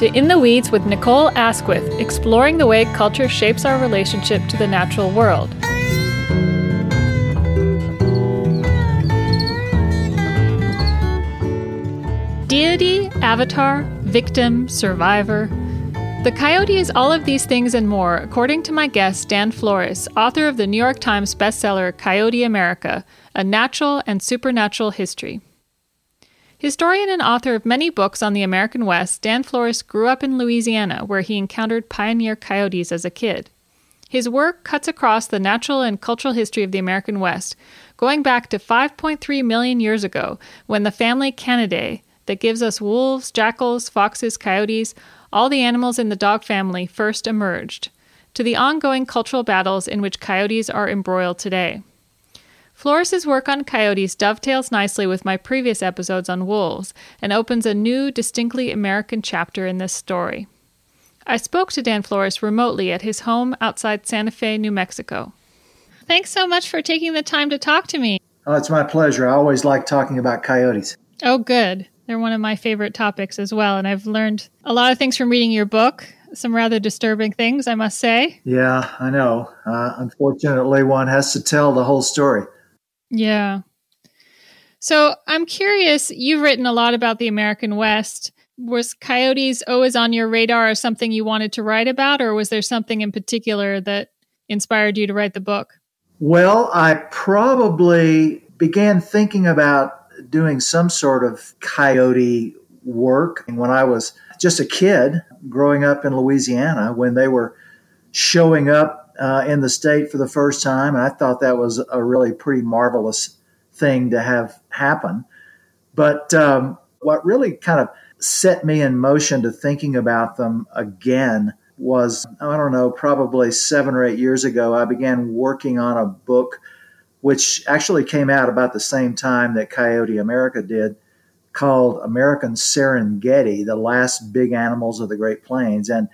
To In the Weeds with Nicole Asquith, exploring the way culture shapes our relationship to the natural world. Deity, avatar, victim, survivor. The coyote is all of these things and more, according to my guest, Dan Flores, author of the New York Times bestseller Coyote America A Natural and Supernatural History. Historian and author of many books on the American West, Dan Flores grew up in Louisiana, where he encountered pioneer coyotes as a kid. His work cuts across the natural and cultural history of the American West, going back to 5.3 million years ago, when the family Canidae, that gives us wolves, jackals, foxes, coyotes, all the animals in the dog family, first emerged, to the ongoing cultural battles in which coyotes are embroiled today. Flores's work on coyotes dovetails nicely with my previous episodes on wolves and opens a new, distinctly American chapter in this story. I spoke to Dan Flores remotely at his home outside Santa Fe, New Mexico. Thanks so much for taking the time to talk to me. Oh, it's my pleasure. I always like talking about coyotes. Oh, good. They're one of my favorite topics as well, and I've learned a lot of things from reading your book. Some rather disturbing things, I must say. Yeah, I know. Uh, unfortunately, one has to tell the whole story. Yeah. So I'm curious, you've written a lot about the American West. Was coyotes always on your radar or something you wanted to write about, or was there something in particular that inspired you to write the book? Well, I probably began thinking about doing some sort of coyote work when I was just a kid growing up in Louisiana when they were showing up uh, in the state for the first time. And I thought that was a really pretty marvelous thing to have happen. But um, what really kind of set me in motion to thinking about them again was, I don't know, probably seven or eight years ago, I began working on a book which actually came out about the same time that Coyote America did, called American Serengeti, The Last Big Animals of the Great Plains. And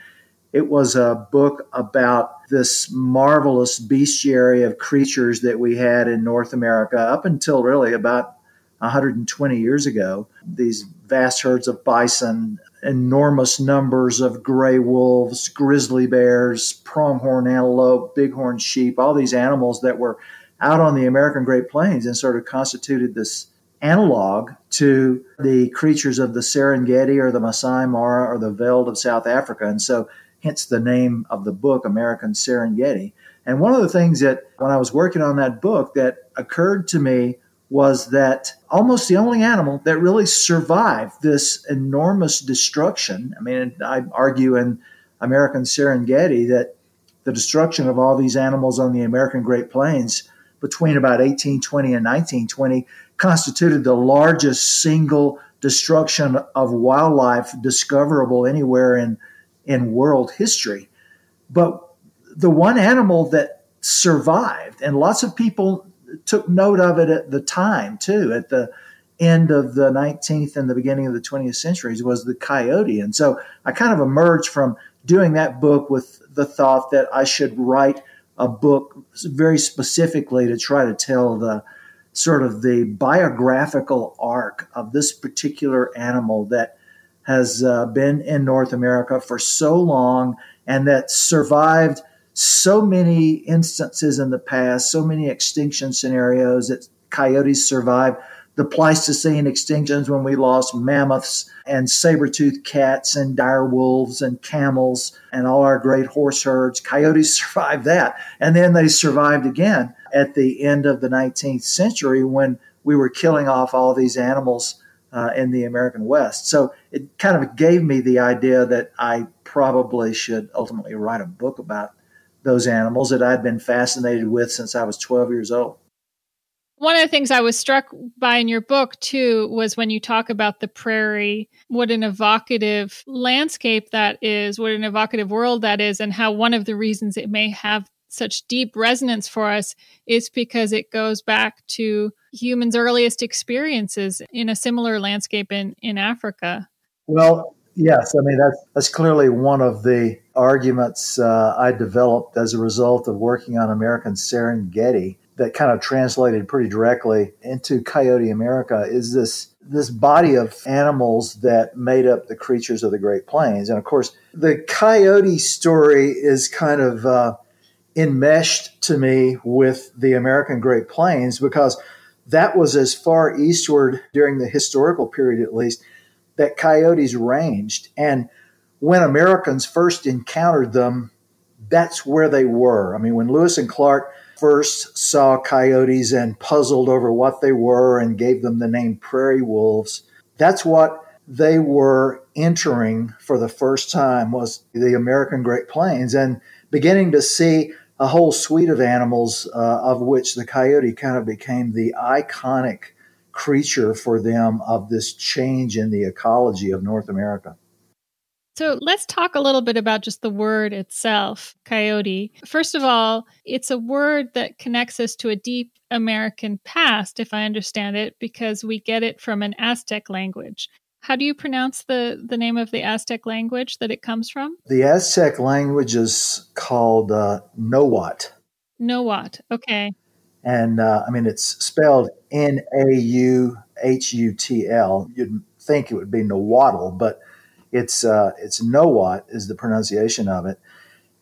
it was a book about this marvelous bestiary of creatures that we had in North America up until really about 120 years ago. These vast herds of bison, enormous numbers of gray wolves, grizzly bears, pronghorn antelope, bighorn sheep, all these animals that were out on the American Great Plains and sort of constituted this analog to the creatures of the Serengeti or the Masai Mara or the Veld of South Africa. And so hence the name of the book, American Serengeti. And one of the things that, when I was working on that book, that occurred to me was that almost the only animal that really survived this enormous destruction. I mean, I argue in American Serengeti that the destruction of all these animals on the American Great Plains between about 1820 and 1920 constituted the largest single destruction of wildlife discoverable anywhere in in world history. But the one animal that survived, and lots of people took note of it at the time too, at the end of the 19th and the beginning of the 20th centuries, was the coyote. And so I kind of emerged from doing that book with the thought that I should write a book very specifically to try to tell the sort of the biographical arc of this particular animal that has uh, been in North America for so long and that survived so many instances in the past, so many extinction scenarios that coyotes survived. The Pleistocene extinctions when we lost mammoths and saber-toothed cats and dire wolves and camels and all our great horse herds. Coyotes survived that. And then they survived again at the end of the 19th century when we were killing off all these animals uh, in the American West. So it kind of gave me the idea that I probably should ultimately write a book about those animals that I'd been fascinated with since I was 12 years old. One of the things I was struck by in your book, too, was when you talk about the prairie, what an evocative landscape that is, what an evocative world that is, and how one of the reasons it may have such deep resonance for us is because it goes back to humans' earliest experiences in a similar landscape in, in Africa. Well, yes, I mean, that's, that's clearly one of the arguments uh, I developed as a result of working on American Serengeti. that kind of translated pretty directly into Coyote America is this this body of animals that made up the creatures of the Great Plains. And of course, the coyote story is kind of uh, enmeshed to me with the American Great Plains because that was as far eastward during the historical period, at least, that coyotes ranged. And when Americans first encountered them, that's where they were. I mean, when Lewis and Clark first saw coyotes and puzzled over what they were and gave them the name prairie wolves, that's what they were entering for the first time was the American Great Plains and beginning to see a whole suite of animals, uh, of which the coyote kind of became the iconic creature for them of this change in the ecology of North America. So let's talk a little bit about just the word itself, coyote. First of all, it's a word that connects us to a deep American past, if I understand it, because we get it from an Aztec language. How do you pronounce the, the name of the Aztec language that it comes from? The Aztec language is called uh, Nahuatl. Nahuatl, okay. And uh, I mean, it's spelled N A U H U T L. You'd think it would be Nahuatl, but it's uh, it's Nahuatl is the pronunciation of it.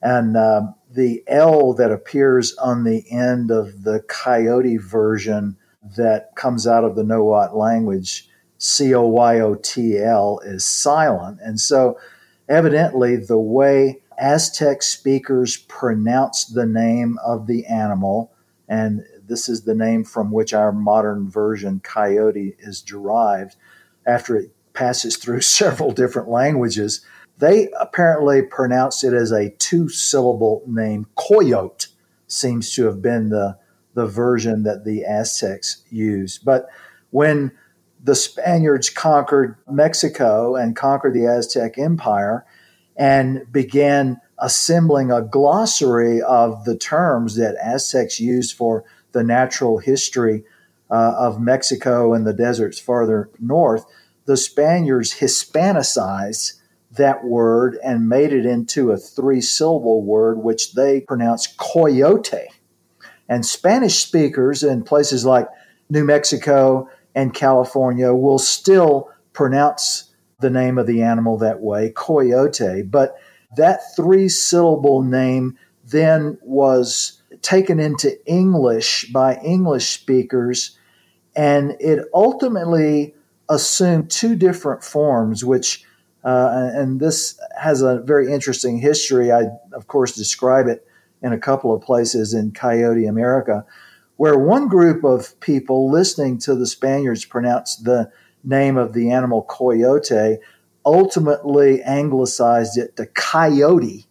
And uh, the L that appears on the end of the coyote version that comes out of the Nahuatl language C O Y O T L is silent. And so, evidently, the way Aztec speakers pronounced the name of the animal, and this is the name from which our modern version, coyote, is derived after it passes through several different languages. They apparently pronounced it as a two syllable name. Coyote seems to have been the, the version that the Aztecs used. But when the Spaniards conquered Mexico and conquered the Aztec Empire and began assembling a glossary of the terms that Aztecs used for the natural history uh, of Mexico and the deserts farther north. The Spaniards Hispanicized that word and made it into a three syllable word, which they pronounced coyote. And Spanish speakers in places like New Mexico and California will still pronounce the name of the animal that way, coyote. But that three syllable name then was taken into English by English speakers, and it ultimately assumed two different forms, which, uh, and this has a very interesting history. I, of course, describe it in a couple of places in Coyote America where one group of people listening to the Spaniards pronounce the name of the animal coyote ultimately anglicized it to coyote.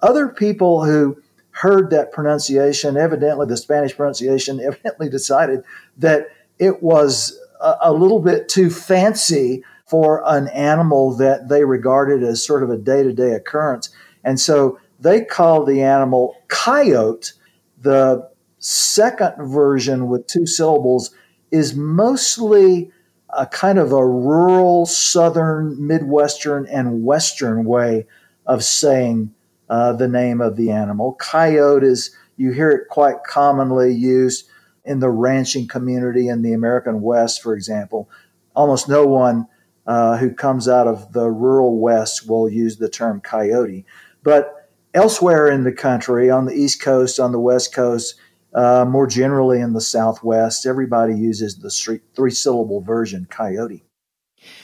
Other people who heard that pronunciation, evidently the Spanish pronunciation, evidently decided that it was a, a little bit too fancy for an animal that they regarded as sort of a day to day occurrence. And so they called the animal coyote. The second version with two syllables is mostly a kind of a rural, southern, midwestern, and western way of saying uh, the name of the animal. Coyote is, you hear it quite commonly used in the ranching community in the American West, for example. Almost no one uh, who comes out of the rural West will use the term coyote. But elsewhere in the country, on the East Coast, on the West Coast, uh, more generally in the Southwest, everybody uses the three syllable version, coyote.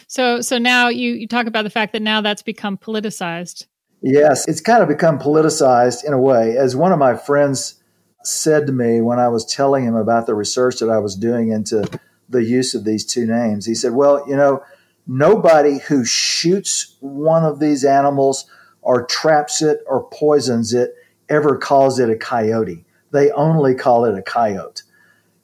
So, so now you, you talk about the fact that now that's become politicized. Yes, it's kind of become politicized in a way. As one of my friends said to me when I was telling him about the research that I was doing into the use of these two names, he said, Well, you know, nobody who shoots one of these animals or traps it or poisons it ever calls it a coyote they only call it a coyote.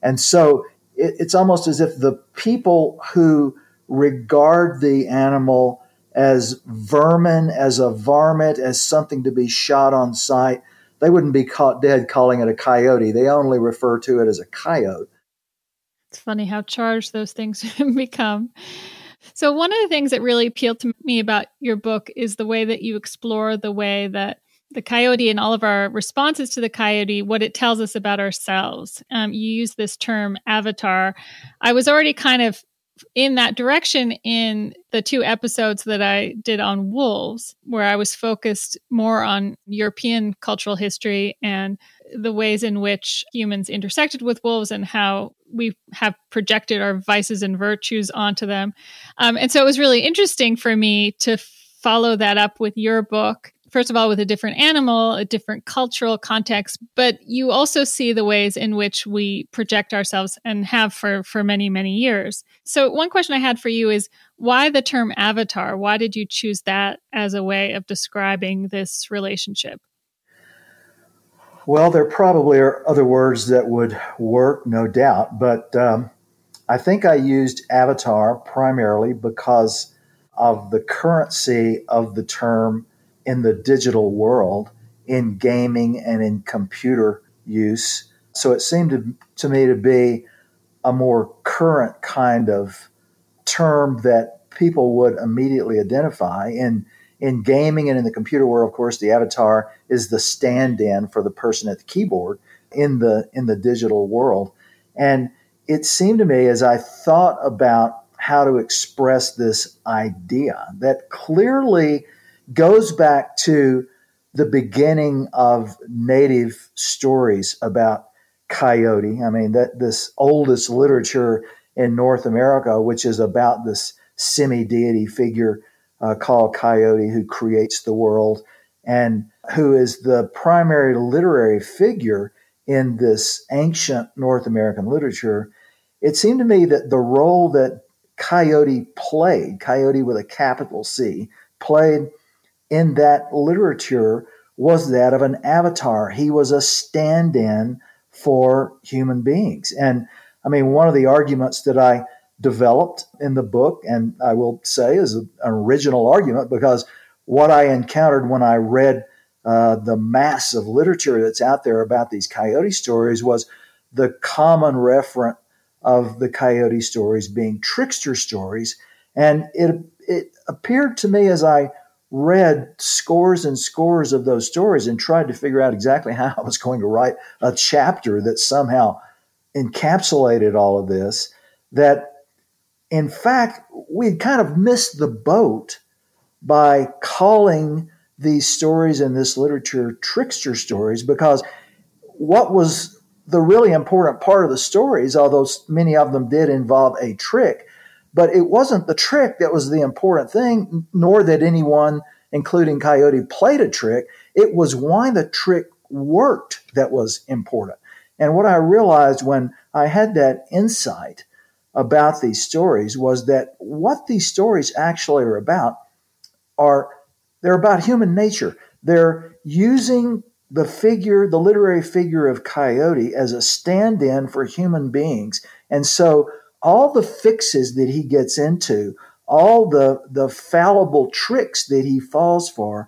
And so it, it's almost as if the people who regard the animal as vermin, as a varmint, as something to be shot on sight, they wouldn't be caught dead calling it a coyote. They only refer to it as a coyote. It's funny how charged those things become. So, one of the things that really appealed to me about your book is the way that you explore the way that the coyote and all of our responses to the coyote, what it tells us about ourselves. Um, you use this term avatar. I was already kind of in that direction in the two episodes that I did on wolves, where I was focused more on European cultural history and the ways in which humans intersected with wolves and how we have projected our vices and virtues onto them. Um, and so it was really interesting for me to follow that up with your book first of all with a different animal, a different cultural context, but you also see the ways in which we project ourselves and have for for many many years. So one question I had for you is why the term avatar? Why did you choose that as a way of describing this relationship? Well, there probably are other words that would work, no doubt, but um, I think I used avatar primarily because of the currency of the term in the digital world, in gaming and in computer use. So it seemed to, to me to be a more current kind of term that people would immediately identify. In, in gaming and in the computer world, of course, the avatar is the stand in for the person at the keyboard in the, in the digital world. And it seemed to me as I thought about how to express this idea that clearly goes back to the beginning of native stories about coyote. I mean, that this oldest literature in North America, which is about this semi deity figure uh, called Coyote who creates the world and who is the primary literary figure in this ancient North American literature. It seemed to me that the role that Coyote played, Coyote with a capital C, played in that literature was that of an avatar. He was a stand in for human beings. And I mean, one of the arguments that I developed in the book, and I will say is an original argument because what I encountered when I read uh, the mass of literature that's out there about these coyote stories was the common referent of the coyote stories being trickster stories. And it, it appeared to me as I read scores and scores of those stories and tried to figure out exactly how I was going to write a chapter that somehow encapsulated all of this, that in fact, we kind of missed the boat by calling these stories in this literature trickster stories because what was the really important part of the stories, although many of them did involve a trick, but it wasn't the trick that was the important thing, nor that anyone, including Coyote, played a trick. It was why the trick worked that was important. And what I realized when I had that insight about these stories was that what these stories actually are about are they're about human nature. They're using the figure, the literary figure of Coyote as a stand-in for human beings. And so all the fixes that he gets into, all the, the fallible tricks that he falls for,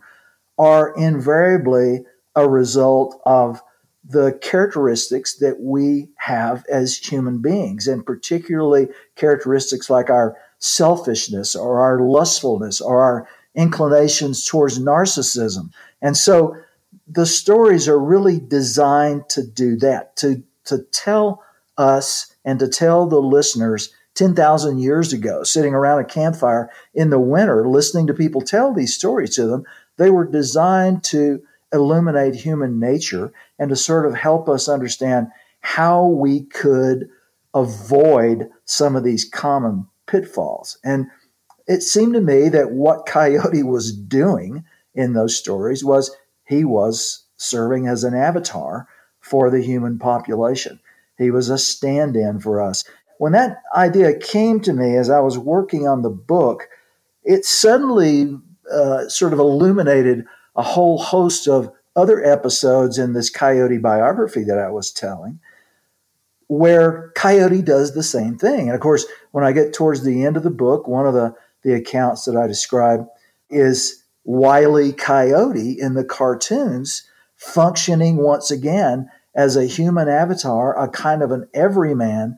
are invariably a result of the characteristics that we have as human beings, and particularly characteristics like our selfishness or our lustfulness or our inclinations towards narcissism. And so the stories are really designed to do that, to, to tell us and to tell the listeners 10,000 years ago, sitting around a campfire in the winter, listening to people tell these stories to them, they were designed to illuminate human nature and to sort of help us understand how we could avoid some of these common pitfalls. And it seemed to me that what Coyote was doing in those stories was he was serving as an avatar for the human population. He was a stand in for us. When that idea came to me as I was working on the book, it suddenly uh, sort of illuminated a whole host of other episodes in this Coyote biography that I was telling where Coyote does the same thing. And of course, when I get towards the end of the book, one of the, the accounts that I describe is Wiley Coyote in the cartoons functioning once again as a human avatar, a kind of an everyman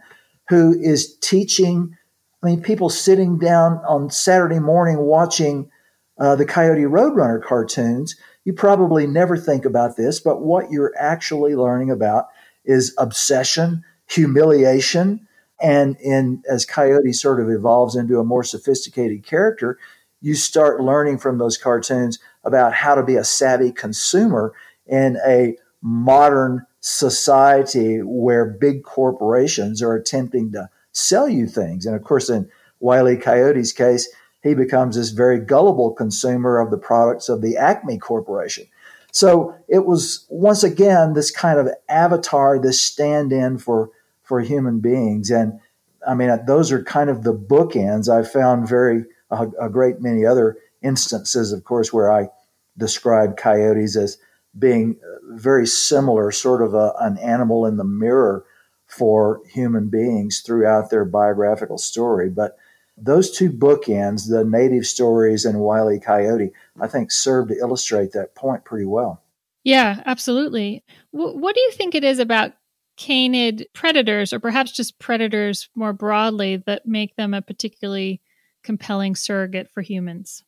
who is teaching. I mean, people sitting down on Saturday morning watching uh, the Coyote Roadrunner cartoons, you probably never think about this, but what you're actually learning about is obsession, humiliation, and in as Coyote sort of evolves into a more sophisticated character, you start learning from those cartoons about how to be a savvy consumer in a modern society where big corporations are attempting to sell you things. And of course, in Wiley Coyote's case, he becomes this very gullible consumer of the products of the Acme Corporation. So it was once again this kind of avatar, this stand in for, for human beings. And I mean, those are kind of the bookends. I found very, a, a great many other instances, of course, where I described coyotes as being very similar, sort of a, an animal in the mirror for human beings throughout their biographical story. But those two bookends, the native stories and Wiley Coyote, I think serve to illustrate that point pretty well. Yeah, absolutely. W- what do you think it is about canid predators, or perhaps just predators more broadly, that make them a particularly compelling surrogate for humans?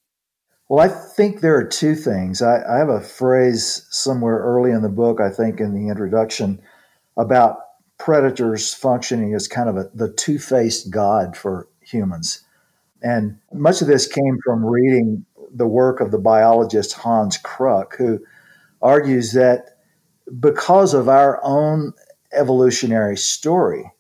Well, I think there are two things. I, I have a phrase somewhere early in the book, I think in the introduction, about predators functioning as kind of a, the two faced God for humans. And much of this came from reading the work of the biologist Hans Kruuk, who argues that because of our own evolutionary story,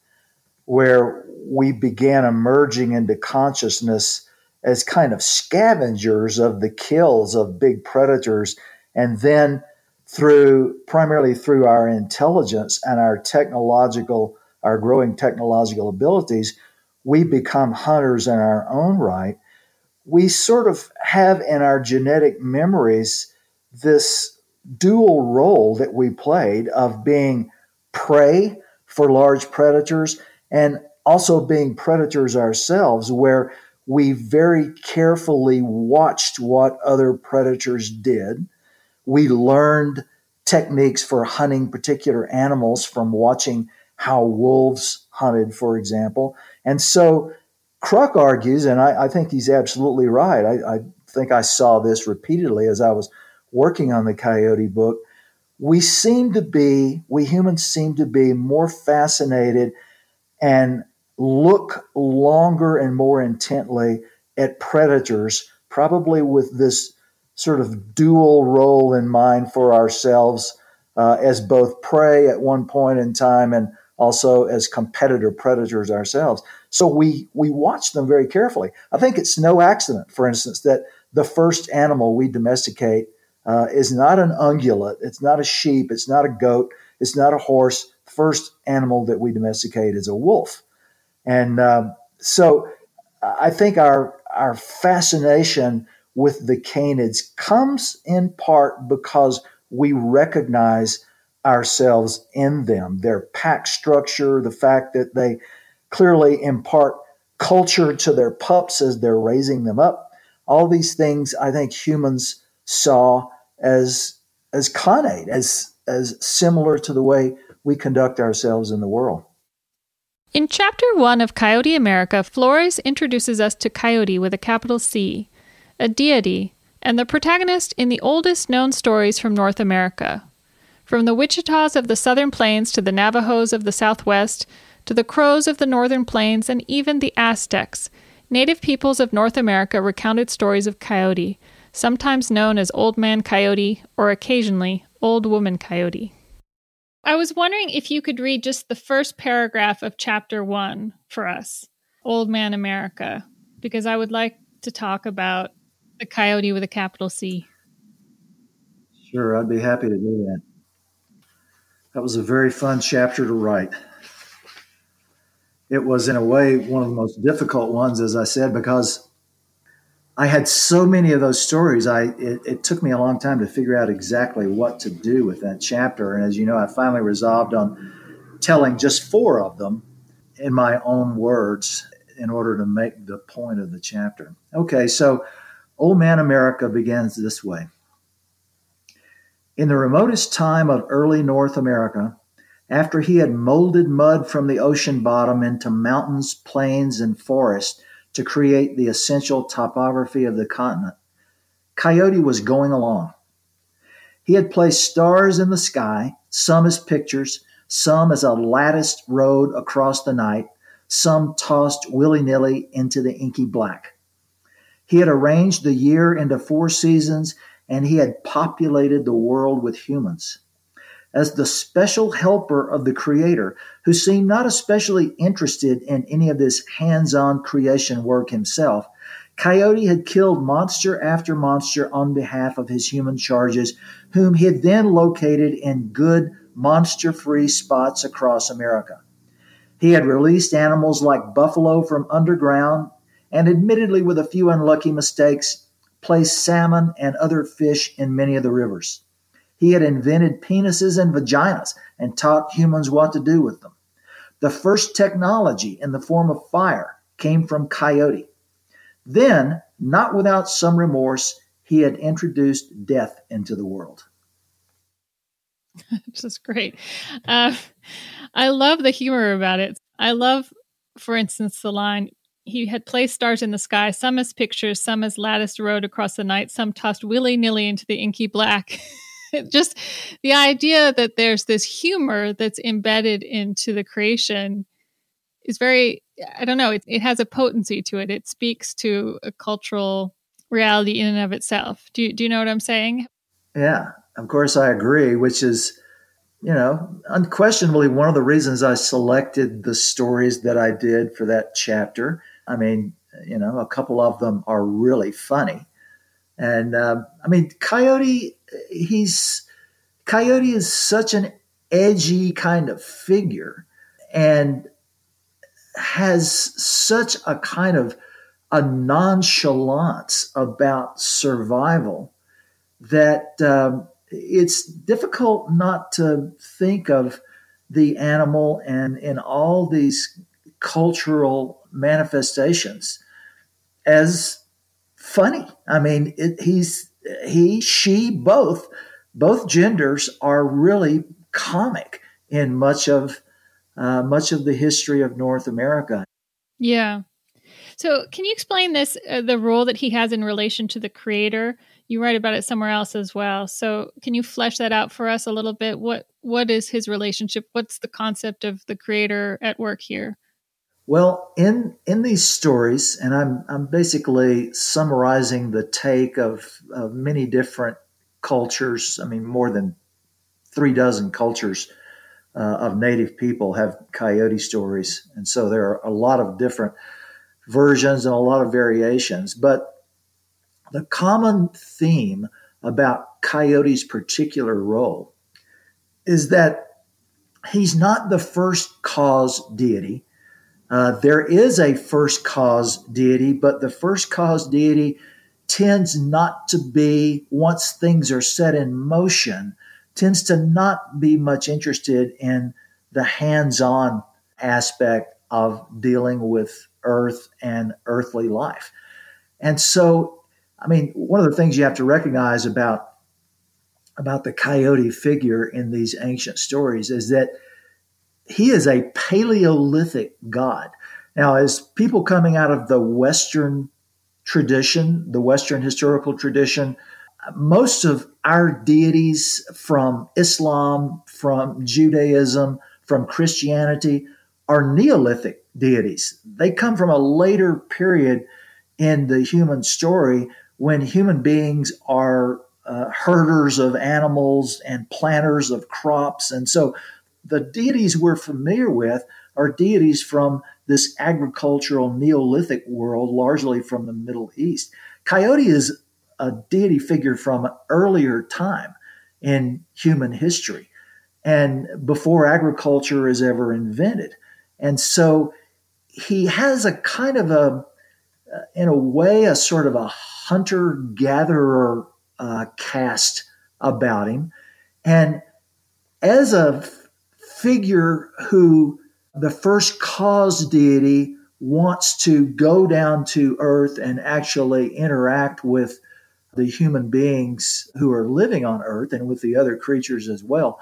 where we began emerging into consciousness as kind of scavengers of the kills of big predators, and then through primarily through our intelligence and our technological, our growing technological abilities, we become hunters in our own right, we sort of have in our genetic memories this dual role that we played of being prey for large predators and also being predators ourselves, where we very carefully watched what other predators did. We learned techniques for hunting particular animals from watching how wolves hunted, for example. And so Kruuk argues, and I, I think he's absolutely right. I, I think I saw this repeatedly as I was working on the coyote book. We seem to be, we humans seem to be more fascinated and look longer and more intently at predators, probably with this sort of dual role in mind for ourselves uh, as both prey at one point in time and also as competitor predators ourselves. So we we watch them very carefully. I think it's no accident, for instance, that the first animal we domesticate uh, is not an ungulate, it's not a sheep, it's not a goat, it's not a horse. The first animal that we domesticate is a wolf, and um, so I think our our fascination with the canids comes in part because we recognize ourselves in them. Their pack structure, the fact that they clearly impart culture to their pups as they're raising them up. All these things I think humans saw as as connate, as as similar to the way we conduct ourselves in the world. In chapter one of Coyote America, Flores introduces us to Coyote with a capital C, a deity, and the protagonist in the oldest known stories from North America, from the Wichitas of the southern plains to the Navajos of the southwest, to the Crows of the northern plains, and even the Aztecs, native peoples of North America recounted stories of coyote, sometimes known as Old Man Coyote or occasionally Old Woman Coyote. I was wondering if you could read just the first paragraph of chapter one for us, Old Man America, because I would like to talk about the coyote with a capital C. Sure, I'd be happy to do that. That was a very fun chapter to write. It was, in a way, one of the most difficult ones, as I said, because I had so many of those stories. I it, it, took me a long time to figure out exactly what to do with that chapter. And as you know, I finally resolved on telling just four of them in my own words in order to make the point of the chapter. Okay, so Old Man America begins this way. In the remotest time of early North America, after he had molded mud from the ocean bottom into mountains, plains, and forests to create the essential topography of the continent, Coyote was going along. He had placed stars in the sky, some as pictures, some as a latticed road across the night, some tossed willy nilly into the inky black. He had arranged the year into four seasons, and he had populated the world with humans. As the special helper of the Creator, who seemed not especially interested in any of this hands on creation work himself, Coyote had killed monster after monster on behalf of his human charges, whom he had then located in good, monster free spots across America. He had released animals like buffalo from underground and, admittedly with a few unlucky mistakes, placed salmon and other fish in many of the rivers. He had invented penises and vaginas and taught humans what to do with them. The first technology in the form of fire came from Coyote. Then, not without some remorse, he had introduced death into the world. Which is great. Uh, I love the humor about it. I love, for instance, the line he had placed stars in the sky, some as pictures, some as latticed road across the night, some tossed willy nilly into the inky black. Just the idea that there's this humor that's embedded into the creation is very, I don't know, it, it has a potency to it. It speaks to a cultural reality in and of itself. Do you, do you know what I'm saying? Yeah, of course I agree, which is, you know, unquestionably one of the reasons I selected the stories that I did for that chapter. I mean, you know, a couple of them are really funny. And um, I mean, Coyote, he's Coyote is such an edgy kind of figure and has such a kind of a nonchalance about survival that um, it's difficult not to think of the animal and in all these cultural manifestations as funny. I mean, it, he's he, she, both both genders are really comic in much of uh, much of the history of North America. Yeah. So, can you explain this uh, the role that he has in relation to the creator? You write about it somewhere else as well. So, can you flesh that out for us a little bit? What what is his relationship? What's the concept of the creator at work here? Well, in in these stories, and I'm I'm basically summarizing the take of, of many different cultures. I mean, more than three dozen cultures uh, of native people have coyote stories, and so there are a lot of different versions and a lot of variations. But the common theme about coyote's particular role is that he's not the first cause deity uh, there is a first cause deity, but the first cause deity tends not to be, once things are set in motion, tends to not be much interested in the hands on aspect of dealing with earth and earthly life. And so, I mean, one of the things you have to recognize about about the coyote figure in these ancient stories is that he is a Paleolithic god. Now, as people coming out of the Western tradition, the Western historical tradition, most of our deities from Islam, from Judaism, from Christianity are Neolithic deities. They come from a later period in the human story when human beings are uh, herders of animals and planters of crops. And so the deities we're familiar with are deities from this agricultural Neolithic world, largely from the Middle East. Coyote is a deity figure from an earlier time in human history and before agriculture is ever invented. And so he has a kind of a, in a way, a sort of a hunter gatherer uh, cast about him. And as a figure who the first cause deity wants to go down to earth and actually interact with the human beings who are living on earth and with the other creatures as well.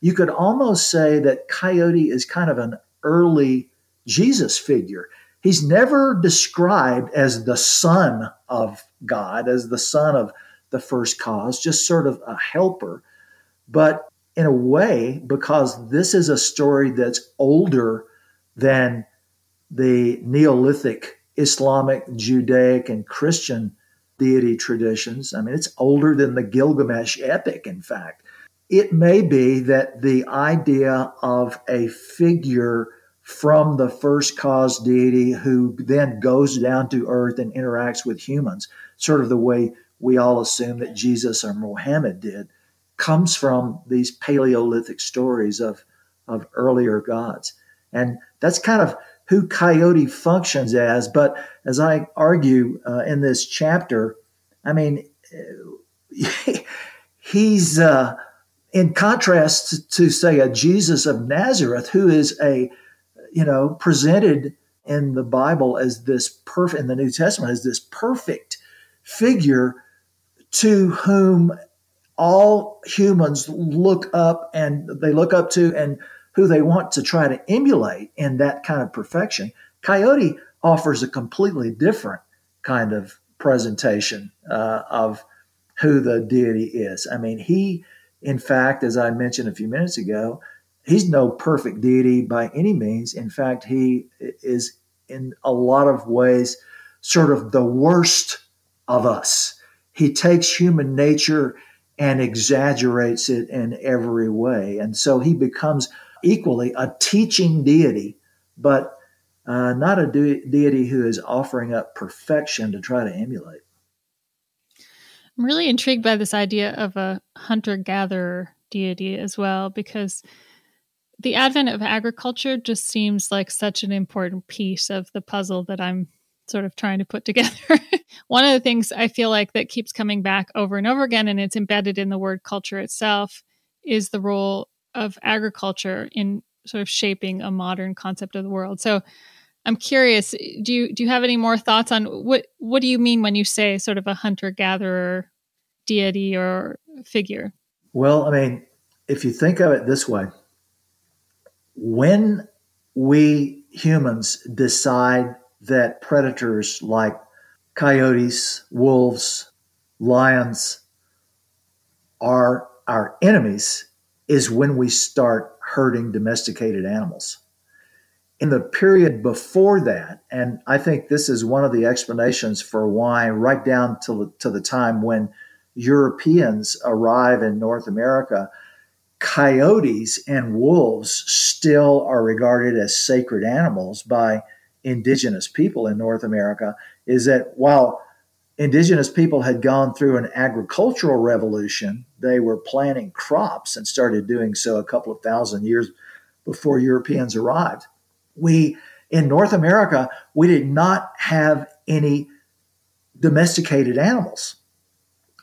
You could almost say that Coyote is kind of an early Jesus figure. He's never described as the son of God, as the son of the first cause, just sort of a helper. But in a way, because this is a story that's older than the Neolithic Islamic, Judaic, and Christian deity traditions. I mean, it's older than the Gilgamesh epic, in fact. It may be that the idea of a figure from the first cause deity who then goes down to earth and interacts with humans, sort of the way we all assume that Jesus or Muhammad did, comes from these Paleolithic stories of, of earlier gods. And that's kind of who Coyote functions as. But as I argue uh, in this chapter, I mean, he's uh, in contrast to, say, a Jesus of Nazareth, who is a, you know, presented in the Bible as this perfect, in the New Testament, as this perfect figure to whom all humans look up and they look up to and who they want to try to emulate in that kind of perfection. Coyote offers a completely different kind of presentation uh, of who the deity is. I mean, he, in fact, as I mentioned a few minutes ago, he's no perfect deity by any means. In fact, he is in a lot of ways sort of the worst of us. He takes human nature and exaggerates it in every way. And so he becomes equally a teaching deity, but uh, not a de- deity who is offering up perfection to try to emulate. I'm really intrigued by this idea of a hunter gatherer deity as well, because the advent of agriculture just seems like such an important piece of the puzzle that I'm sort of trying to put together. One of the things I feel like that keeps coming back over and over again, and it's embedded in the word culture itself, is the role of agriculture in sort of shaping a modern concept of the world. So I'm curious, do you do you have any more thoughts on what what do you mean when you say sort of a hunter gatherer deity or figure? Well, I mean, if you think of it this way, when we humans decide that predators like coyotes, wolves, lions are our enemies, is when we start hurting domesticated animals. In the period before that, and I think this is one of the explanations for why, right down to, to the time when Europeans arrive in North America, coyotes and wolves still are regarded as sacred animals by indigenous people in North America, is that while indigenous people had gone through an agricultural revolution. They were planting crops and started doing so a couple of thousand years before Europeans arrived. We, in North America, we did not have any domesticated animals.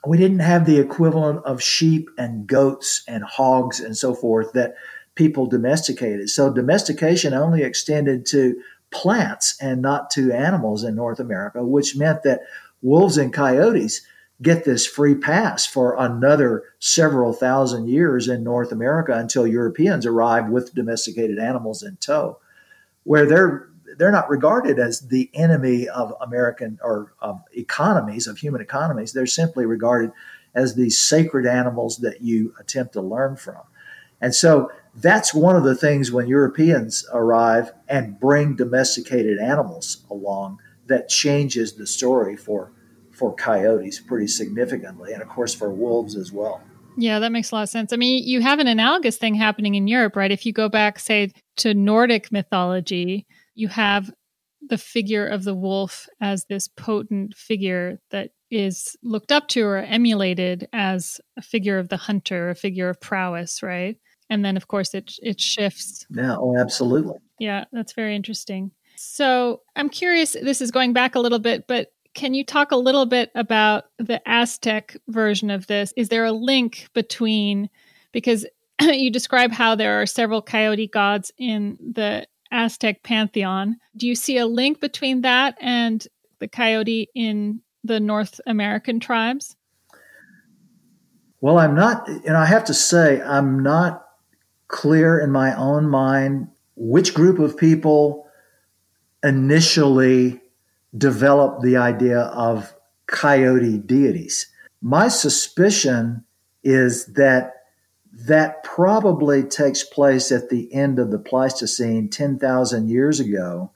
We didn't have the equivalent of sheep and goats and hogs and so forth that people domesticated. So domestication only extended to plants and not to animals in North America, which meant that wolves and coyotes get this free pass for another several thousand years in North America until Europeans arrive with domesticated animals in tow, where they're they're not regarded as the enemy of American or of economies of human economies. They're simply regarded as these sacred animals that you attempt to learn from. And so that's one of the things when Europeans arrive and bring domesticated animals along that changes the story for for coyotes pretty significantly, and of course for wolves as well. Yeah, that makes a lot of sense. I mean, you have an analogous thing happening in Europe, right? If you go back, say, to Nordic mythology, you have the figure of the wolf as this potent figure that is looked up to or emulated as a figure of the hunter, a figure of prowess, right? And then, of course, it it shifts. Yeah. Oh, absolutely. Yeah, that's very interesting. So I'm curious, this is going back a little bit, but can you talk a little bit about the Aztec version of this? Is there a link between, because you describe how there are several coyote gods in the Aztec pantheon. Do you see a link between that and the coyote in the North American tribes? Well, I'm not, and I have to say, I'm not clear in my own mind which group of people initially developed the idea of coyote deities. My suspicion is that that probably takes place at the end of the Pleistocene 10,000 years ago,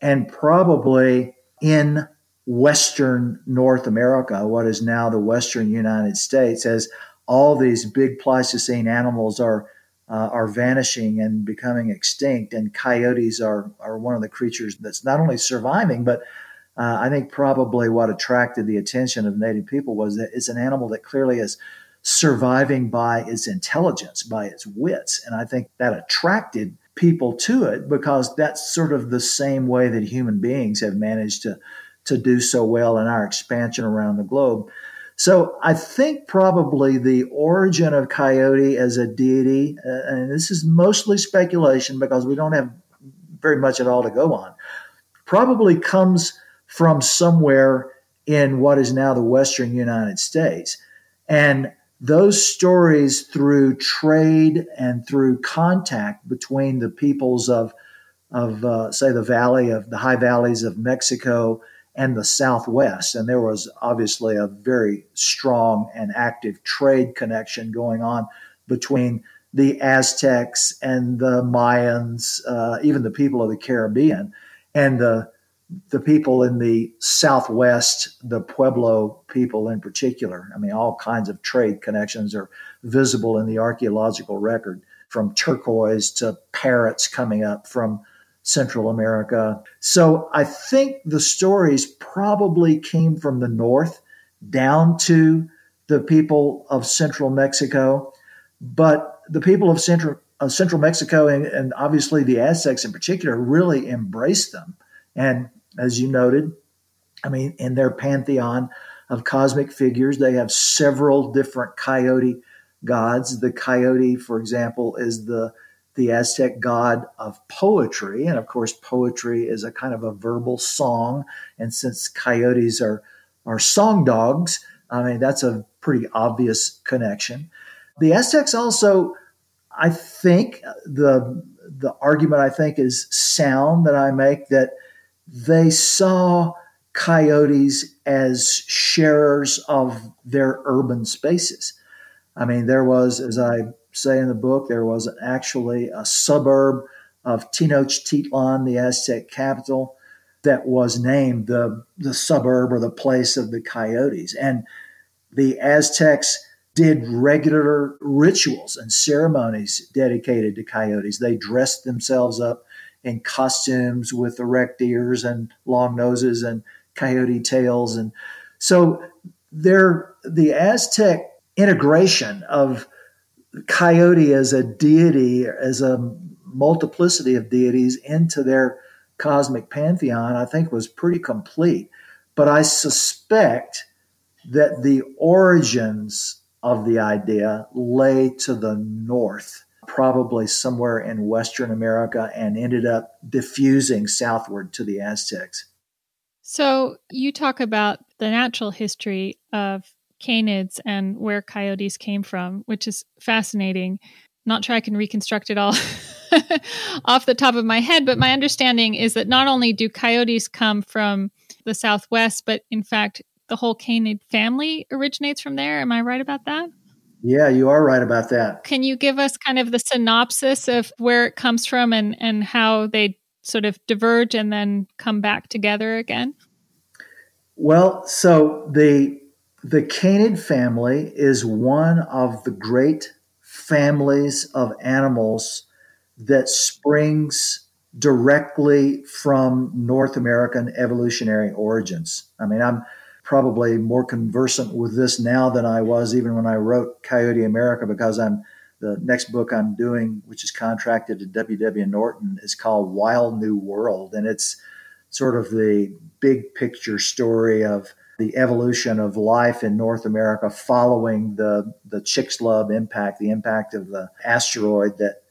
and probably in Western North America, what is now the Western United States, as all these big Pleistocene animals are uh, are vanishing and becoming extinct, and coyotes are are one of the creatures that's not only surviving, but uh, I think probably what attracted the attention of Native people was that it's an animal that clearly is surviving by its intelligence, by its wits, and I think that attracted people to it because that's sort of the same way that human beings have managed to to do so well in our expansion around the globe. So I think probably the origin of Coyote as a deity, uh, and this is mostly speculation because we don't have very much at all to go on, probably comes from somewhere in what is now the Western United States. And those stories through trade and through contact between the peoples of, of uh, say, the valley of the high valleys of Mexico and the Southwest. And there was obviously a very strong and active trade connection going on between the Aztecs and the Mayans, uh, even the people of the Caribbean, and the the people in the Southwest, the Pueblo people in particular. I mean, all kinds of trade connections are visible in the archaeological record, from turquoise to parrots coming up from Central America. So I think the stories probably came from the north down to the people of Central Mexico, but the people of Central Central Mexico and, and obviously the Aztecs in particular really embraced them. And as you noted, I mean, in their pantheon of cosmic figures, they have several different coyote gods. The coyote, for example, is the the Aztec god of poetry. And of course, poetry is a kind of a verbal song. And since coyotes are, are song dogs, I mean, that's a pretty obvious connection. The Aztecs also, I think, the, the argument I think is sound that I make that they saw coyotes as sharers of their urban spaces. I mean, there was, as I say in the book, there was actually a suburb of Tenochtitlan, the Aztec capital, that was named the, the suburb or the place of the coyotes. And the Aztecs did regular rituals and ceremonies dedicated to coyotes. They dressed themselves up in costumes with erect ears and long noses and coyote tails. And so there, the Aztec integration of coyote as a deity, as a multiplicity of deities into their cosmic pantheon, I think was pretty complete. But I suspect that the origins of the idea lay to the north, probably somewhere in Western America, and ended up diffusing southward to the Aztecs. So you talk about the natural history of canids and where coyotes came from, which is fascinating. Not sure I can reconstruct it all off the top of my head, but my understanding is that not only do coyotes come from the Southwest, but in fact, the whole canid family originates from there. Am I right about that? Yeah, you are right about that. Can you give us kind of the synopsis of where it comes from and, and how they sort of diverge and then come back together again? Well, so the the canid family is one of the great families of animals that springs directly from North American evolutionary origins. I mean, I'm probably more conversant with this now than I was even when I wrote Coyote America because I'm the next book I'm doing, which is contracted to W.W. Norton, is called Wild New World. And it's sort of the big picture story of the evolution of life in North America following the, the Chicxulub impact, the impact of the asteroid that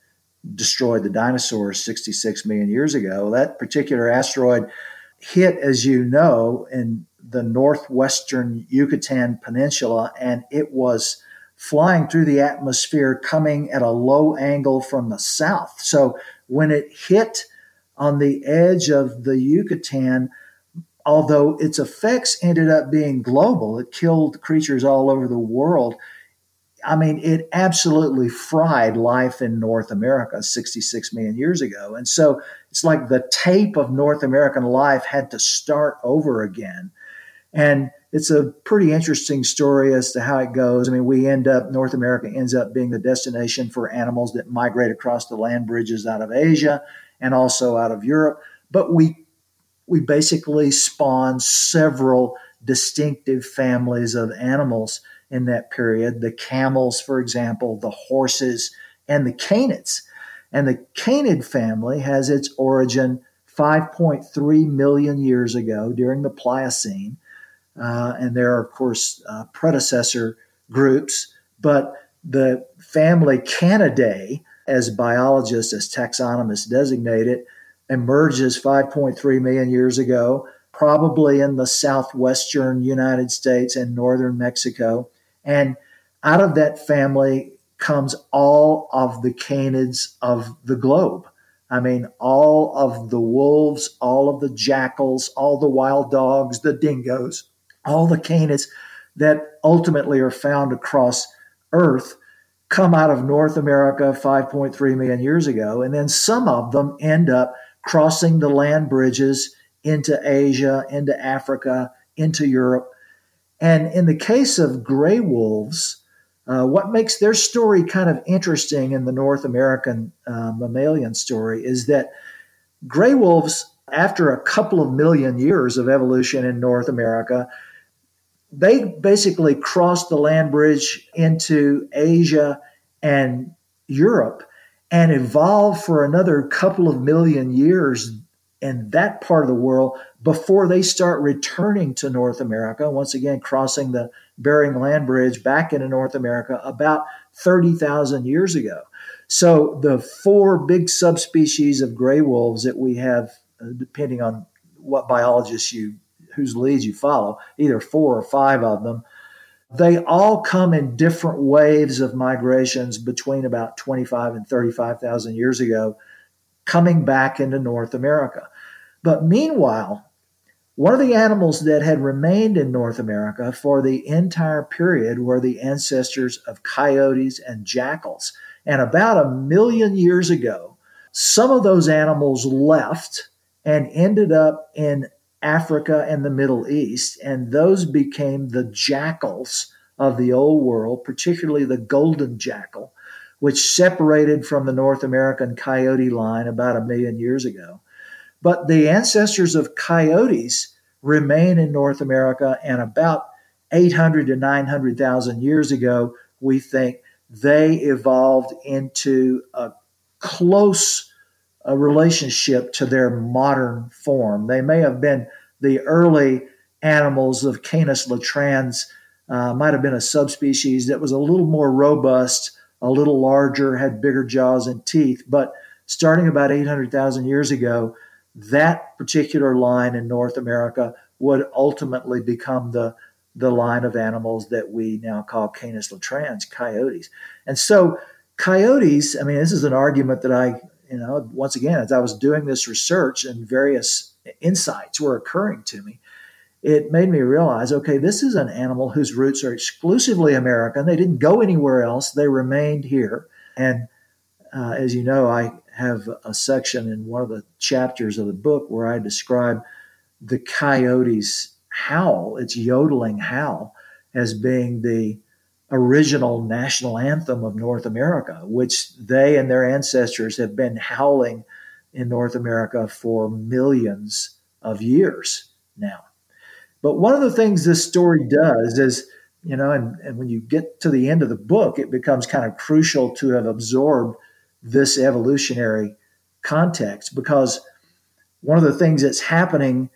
destroyed the dinosaurs 66 million years ago. That particular asteroid hit, as you know, in the northwestern Yucatan Peninsula, and it was flying through the atmosphere coming at a low angle from the south. So when it hit on the edge of the Yucatan, although its effects ended up being global, it killed creatures all over the world. I mean, it absolutely fried life in North America 66 million years ago. And so it's like the tape of North American life had to start over again. And it's a pretty interesting story as to how it goes. I mean, we end up, North America ends up being the destination for animals that migrate across the land bridges out of Asia and also out of Europe. But we, we basically spawn several distinctive families of animals in that period the camels, for example, the horses, and the canids. And the canid family has its origin 5.3 million years ago during the Pliocene. Uh, and there are, of course, uh, predecessor groups, but the family Canidae, as biologists, as taxonomists designate it, emerges 5.3 million years ago, probably in the southwestern United States and northern Mexico. And out of that family comes all of the canids of the globe. I mean, all of the wolves, all of the jackals, all the wild dogs, the dingoes, all the canids that ultimately are found across Earth come out of North America 5.3 million years ago. And then some of them end up crossing the land bridges into Asia, into Africa, into Europe. And in the case of gray wolves, uh, what makes their story kind of interesting in the North American uh, mammalian story is that gray wolves, after a couple of million years of evolution in North America, they basically crossed the land bridge into Asia and Europe and evolved for another couple of million years in that part of the world before they start returning to North America, once again crossing the Bering Land Bridge back into North America about 30,000 years ago. So the four big subspecies of gray wolves that we have, uh, depending on what biologists you whose leads you follow, either four or five of them, they all come in different waves of migrations between about 25 and 35,000 years ago, coming back into North America. But meanwhile, one of the animals that had remained in North America for the entire period were the ancestors of coyotes and jackals. And about a million years ago, some of those animals left and ended up in Africa and the Middle East, and those became the jackals of the old world, particularly the golden jackal, which separated from the North American coyote line about a million years ago. But the ancestors of coyotes remain in North America, and about 800 to 900,000 years ago, we think they evolved into a close a relationship to their modern form. They may have been the early animals of Canis latrans, uh, might have been a subspecies that was a little more robust, a little larger, had bigger jaws and teeth. But starting about 800,000 years ago, that particular line in North America would ultimately become the the line of animals that we now call Canis latrans, coyotes. And so coyotes, I mean, this is an argument that I you know, once again, as I was doing this research and various insights were occurring to me, it made me realize okay, this is an animal whose roots are exclusively American. They didn't go anywhere else, they remained here. And uh, as you know, I have a section in one of the chapters of the book where I describe the coyote's howl, its yodeling howl, as being the original national anthem of North America, which they and their ancestors have been howling in North America for millions of years now. But one of the things this story does is, you know, and, and when you get to the end of the book, it becomes kind of crucial to have absorbed this evolutionary context because one of the things that's happening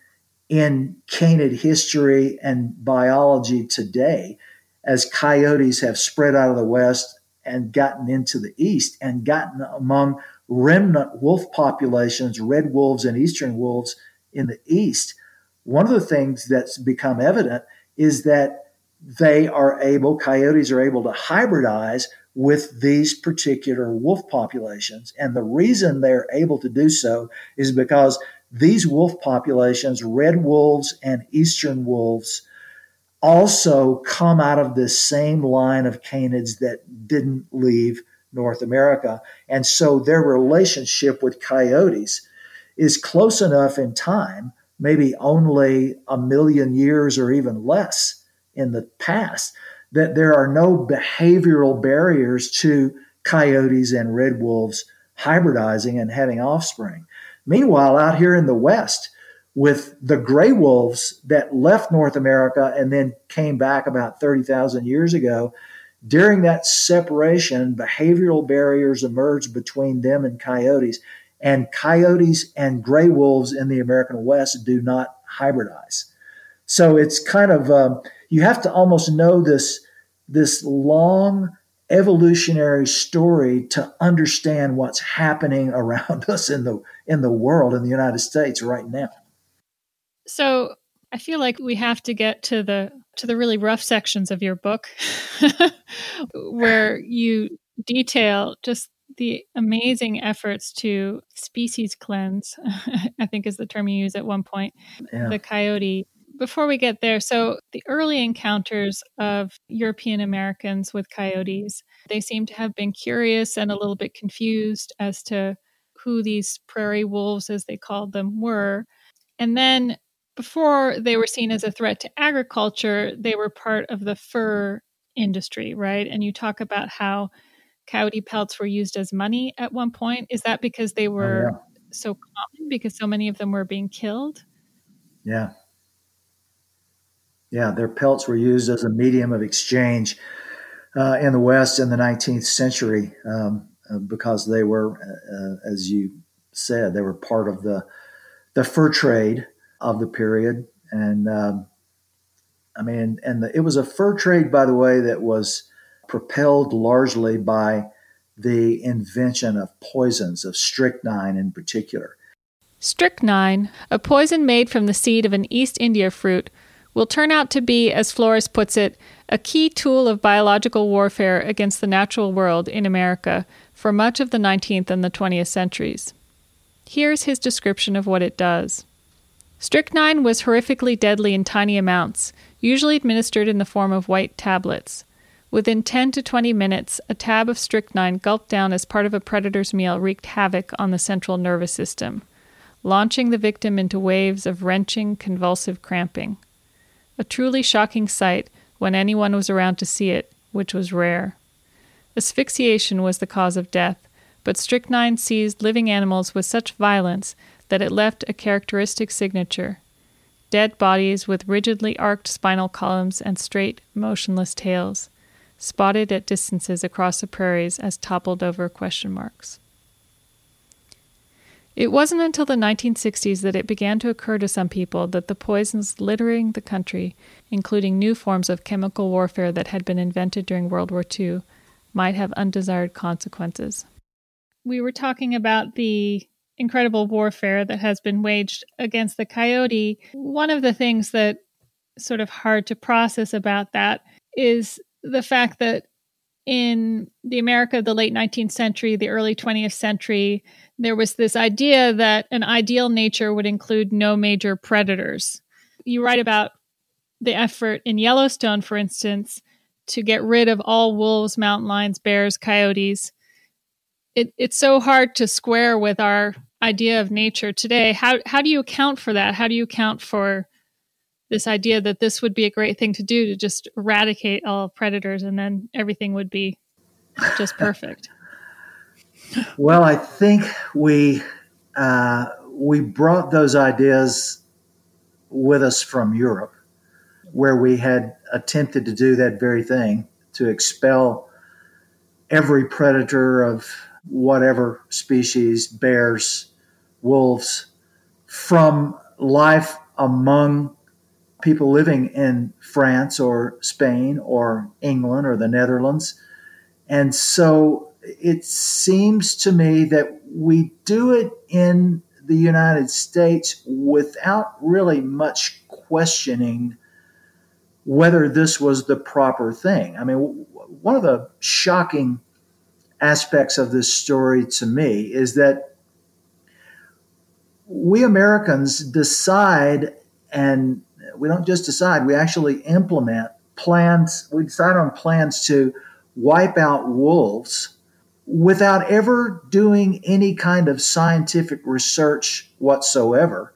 in canid history and biology today as coyotes have spread out of the west and gotten into the east and gotten among remnant wolf populations, red wolves and eastern wolves in the east. One of the things that's become evident is that they are able, coyotes are able to hybridize with these particular wolf populations. And the reason they're able to do so is because these wolf populations, red wolves and eastern wolves, also come out of this same line of canids that didn't leave North America. And so their relationship with coyotes is close enough in time, maybe only a million years or even less in the past, that there are no behavioral barriers to coyotes and red wolves hybridizing and having offspring. Meanwhile, out here in the West, with the gray wolves that left North America and then came back about 30,000 years ago, during that separation, behavioral barriers emerged between them and coyotes. And coyotes and gray wolves in the American West do not hybridize. So it's kind of, um, you have to almost know this, this long evolutionary story to understand what's happening around us in the in the world in the United States right now. So I feel like we have to get to the to the really rough sections of your book where you detail just the amazing efforts to species cleanse, I think is the term you use at one point, yeah. the coyote before we get there, so the early encounters of European Americans with coyotes, they seem to have been curious and a little bit confused as to who these prairie wolves, as they called them, were. And then before they were seen as a threat to agriculture, they were part of the fur industry, right? And you talk about how coyote pelts were used as money at one point. Is that because they were oh, yeah. so common because so many of them were being killed? Yeah. Yeah, their pelts were used as a medium of exchange uh, in the West in the 19th century um, uh, because they were, uh, as you said, they were part of the the fur trade of the period, and um, I mean, and the, it was a fur trade, by the way, that was propelled largely by the invention of poisons, of strychnine in particular. Strychnine, a poison made from the seed of an East India fruit, will turn out to be, as Flores puts it, a key tool of biological warfare against the natural world in America for much of the 19th and the 20th centuries. Here's his description of what it does. Strychnine was horrifically deadly in tiny amounts, usually administered in the form of white tablets. Within 10 to 20 minutes, a tab of strychnine gulped down as part of a predator's meal wreaked havoc on the central nervous system, launching the victim into waves of wrenching, convulsive cramping a truly shocking sight when anyone was around to see it, which was rare. Asphyxiation was the cause of death, but strychnine seized living animals with such violence that it left a characteristic signature dead bodies with rigidly arched spinal columns and straight, motionless tails, spotted at distances across the prairies as toppled over question marks. It wasn't until the 1960s that it began to occur to some people that the poisons littering the country, including new forms of chemical warfare that had been invented during World War II, might have undesired consequences. We were talking about the incredible warfare that has been waged against the coyote. One of the things that sort of hard to process about that is the fact that in the America of the late 19th century, the early 20th century, there was this idea that an ideal nature would include no major predators. You write about the effort in Yellowstone, for instance, to get rid of all wolves, mountain lions, bears, coyotes. It, it's so hard to square with our idea of nature today. How, how do you account for that? How do you account for this idea that this would be a great thing to do to just eradicate all predators and then everything would be just perfect? well, I think we uh, we brought those ideas with us from Europe, where we had attempted to do that very thing to expel every predator of whatever species, bears, wolves, from life among people living in France or Spain or England or the Netherlands. And so it seems to me that we do it in the United States without really much questioning whether this was the proper thing. I mean, one of the shocking aspects of this story to me is that we Americans decide, and we don't just decide, we actually implement plans, we decide on plans to wipe out wolves without ever doing any kind of scientific research whatsoever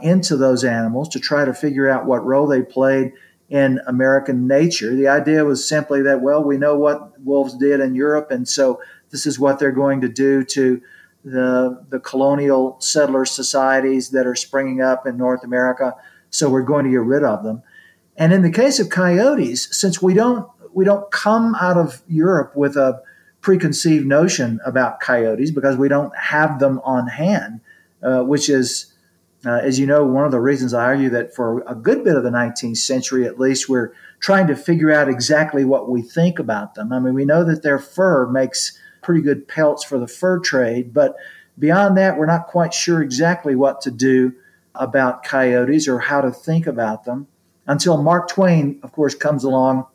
into those animals to try to figure out what role they played in American nature. The idea was simply that, well, we know what wolves did in Europe, and so this is what they're going to do to the, the colonial settler societies that are springing up in North America. So we're going to get rid of them. And in the case of coyotes, since we don't we don't come out of Europe with a preconceived notion about coyotes because we don't have them on hand, uh, which is uh, as you know, one of the reasons I argue that for a good bit of the 19th century, at least, we're trying to figure out exactly what we think about them. I mean, we know that their fur makes pretty good pelts for the fur trade, but beyond that, we're not quite sure exactly what to do about coyotes or how to think about them until Mark Twain, of course, comes along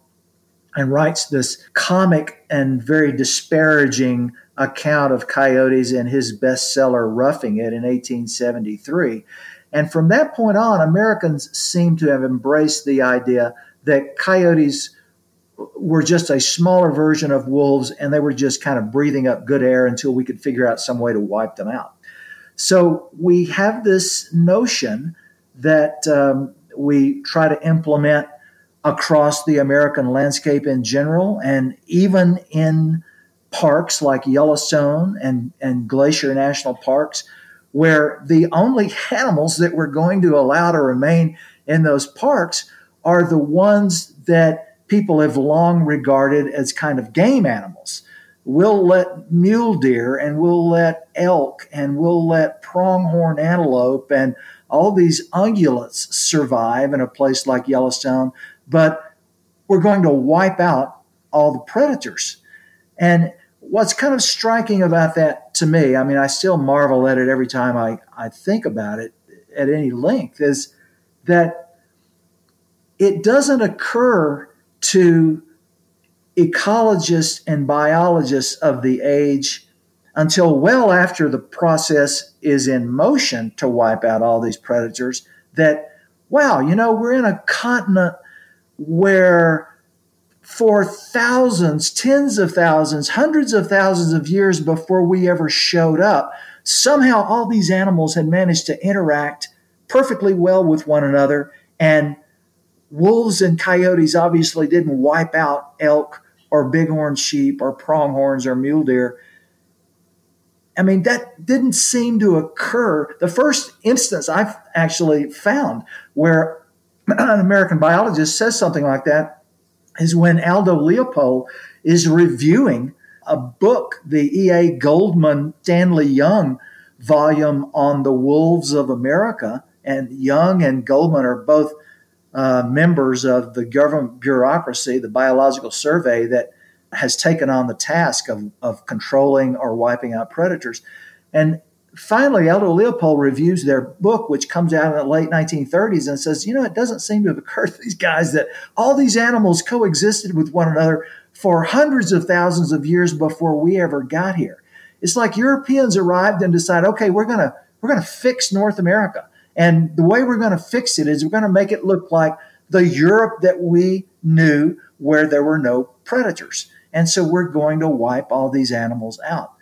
and writes this comic and very disparaging account of coyotes in his bestseller Roughing It in 1873. And from that point on, Americans seem to have embraced the idea that coyotes were just a smaller version of wolves and they were just kind of breathing up good air until we could figure out some way to wipe them out. So we have this notion that um, we try to implement across the American landscape in general and even in parks like Yellowstone and, and Glacier National Parks, where the only animals that we're going to allow to remain in those parks are the ones that people have long regarded as kind of game animals. We'll let mule deer and we'll let elk and we'll let pronghorn antelope and all these ungulates survive in a place like Yellowstone, but we're going to wipe out all the predators. And what's kind of striking about that to me, I mean, I still marvel at it every time I, I think about it at any length, is that it doesn't occur to ecologists and biologists of the age until well after the process is in motion to wipe out all these predators that, wow, you know, we're in a continent where for thousands, tens of thousands, hundreds of thousands of years before we ever showed up, somehow all these animals had managed to interact perfectly well with one another. And wolves and coyotes obviously didn't wipe out elk or bighorn sheep or pronghorns or mule deer. I mean, that didn't seem to occur. The first instance I've actually found where an American biologist says something like that is when Aldo Leopold is reviewing a book, the E.A. Goldman Stanley Young volume on the wolves of America. And Young and Goldman are both uh, members of the government bureaucracy, the Biological Survey, that has taken on the task of, of controlling or wiping out predators. And finally, Aldo Leopold reviews their book, which comes out in the late 1930s, and says, you know, it doesn't seem to have occurred to these guys that all these animals coexisted with one another for hundreds of thousands of years before we ever got here. It's like Europeans arrived and decided, okay, we're gonna we're gonna fix North America, and the way we're gonna fix it is we're gonna make it look like the Europe that we knew, where there were no predators, and so we're going to wipe all these animals out.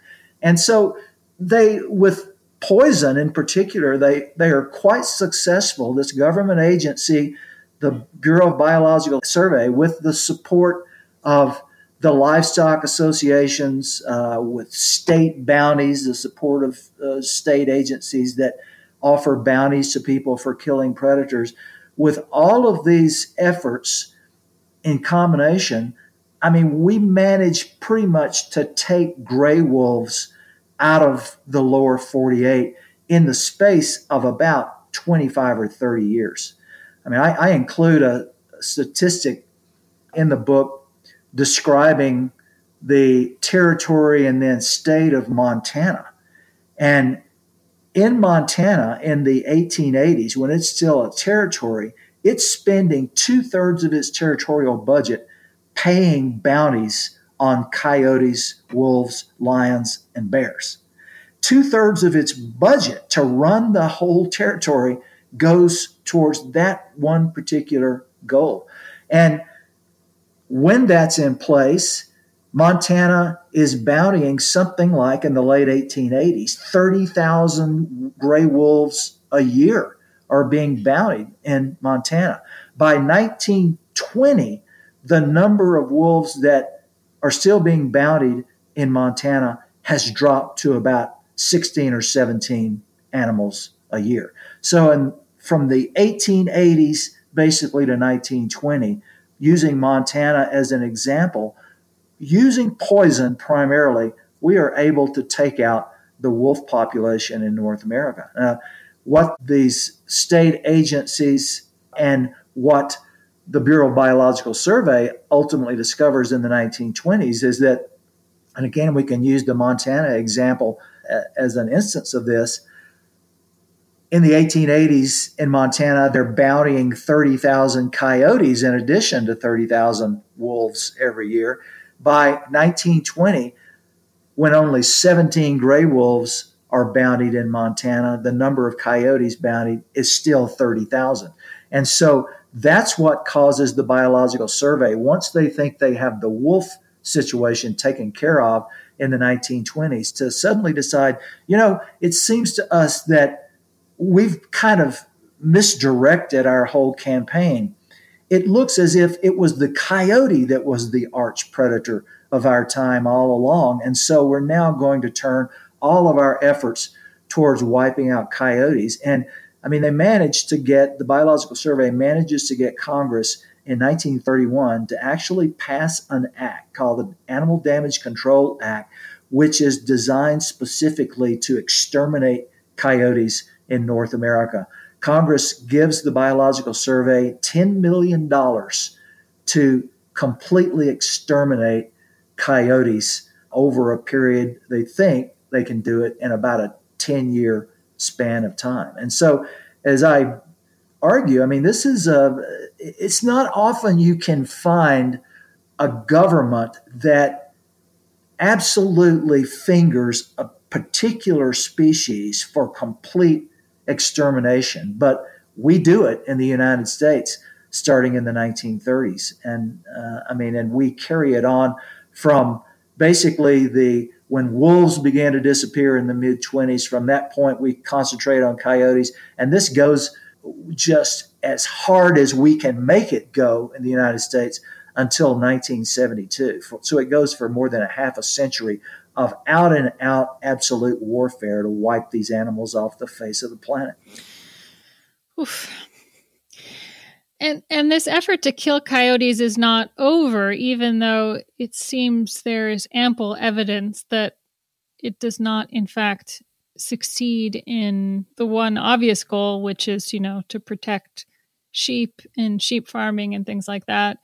And so they with poison in particular they they are quite successful this government agency the bureau of biological survey with the support of the livestock associations uh, with state bounties the support of uh, state agencies that offer bounties to people for killing predators with all of these efforts in combination i mean we managed pretty much to take gray wolves out of the lower 48 in the space of about 25 or 30 years. I mean, I, I include a, statistic in the book describing the territory and then state of Montana. And in Montana in the 1880s, when it's still a territory, it's spending two thirds of its territorial budget paying bounties on coyotes, wolves, lions, and bears. two thirds of its budget to run the whole territory goes towards that one particular goal. And when that's in place, Montana is bountying something like in the late 1880s 30,000 gray wolves a year are being bountied in Montana. By 1920, the number of wolves that are still being bountied in Montana has dropped to about 16 or 17 animals a year. So, in, from the 1880s basically to 1920, using Montana as an example, using poison primarily, we are able to take out the wolf population in North America. Uh, what these state agencies and what the Bureau of Biological Survey ultimately discovers in the 1920s is that, and again, we can use the Montana example uh, as an instance of this. In the 1880s in Montana, they're bountying 30,000 coyotes in addition to 30,000 wolves every year. By 1920, when only 17 gray wolves are bountied in Montana, the number of coyotes bountied is still 30,000. And so that's what causes the biological survey. Once they think they have the wolf situation taken care of in the 1920s, to suddenly decide, you know, it seems to us that we've kind of misdirected our whole campaign. It looks as if it was the coyote that was the arch predator of our time all along. And so we're now going to turn all of our efforts towards wiping out coyotes. And I mean, they managed to get the Biological Survey manages to get Congress in 1931 to actually pass an act called the Animal Damage Control Act, which is designed specifically to exterminate coyotes in North America. Congress gives the Biological Survey $10 million to completely exterminate coyotes over a period they think they can do it in about a 10 year span of time. And so, as I argue, I mean, this is a, it's not often you can find a government that absolutely fingers a particular species for complete extermination. But we do it in the United States starting in the 1930s. And uh, I mean, and we carry it on from basically the when wolves began to disappear in the mid 20s, from that point, we concentrate on coyotes. And this goes just as hard as we can make it go in the United States until 1972. So it goes for more than a half a century of out and out absolute warfare to wipe these animals off the face of the planet. Oof. And and this effort to kill coyotes is not over, even though it seems there is ample evidence that it does not, in fact, succeed in the one obvious goal, which is, you know, to protect sheep and sheep farming and things like that.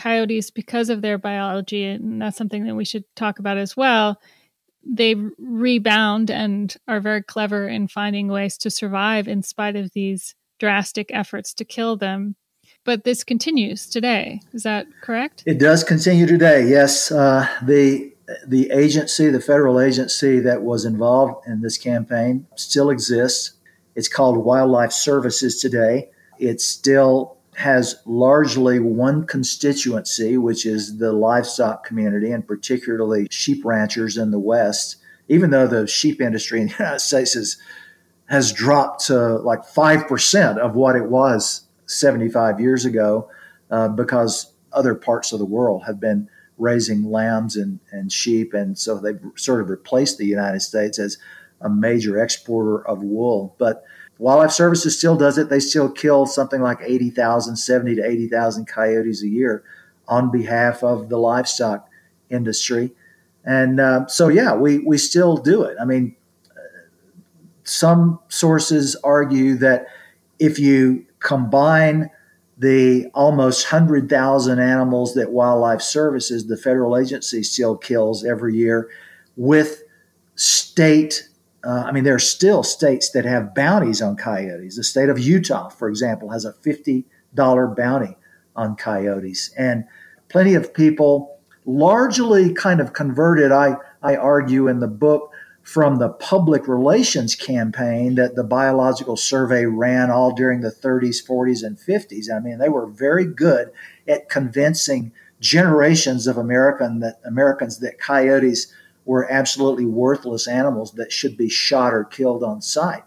Coyotes, because of their biology, and that's something that we should talk about as well, they rebound and are very clever in finding ways to survive in spite of these drastic efforts to kill them but this continues today. Is that correct? It does continue today. Yes, uh, the the agency, the federal agency that was involved in this campaign, still exists. It's called Wildlife Services today. It's still has largely one constituency, which is the livestock community, and particularly sheep ranchers in the West. Even though the sheep industry in the United States is, has dropped to like 5% of what it was 75 years ago uh, because other parts of the world have been raising lambs and, and sheep. And so they've sort of replaced the United States as a major exporter of wool. But Wildlife Services still does it. They still kill something like 80,000, 70 to 80,000 coyotes a year on behalf of the livestock industry. And uh, so, yeah, we, we still do it. I mean, some sources argue that if you combine the almost 100,000 animals that Wildlife Services, the federal agency, still kills every year, with state. Uh, I mean, there are still states that have bounties on coyotes. The state of Utah, for example, has a $50 bounty on coyotes. And plenty of people, largely kind of converted, I, I argue in the book, from the public relations campaign that the Biological Survey ran all during the 30s, 40s, and 50s. I mean, they were very good at convincing generations of American that Americans that coyotes were absolutely worthless animals that should be shot or killed on sight.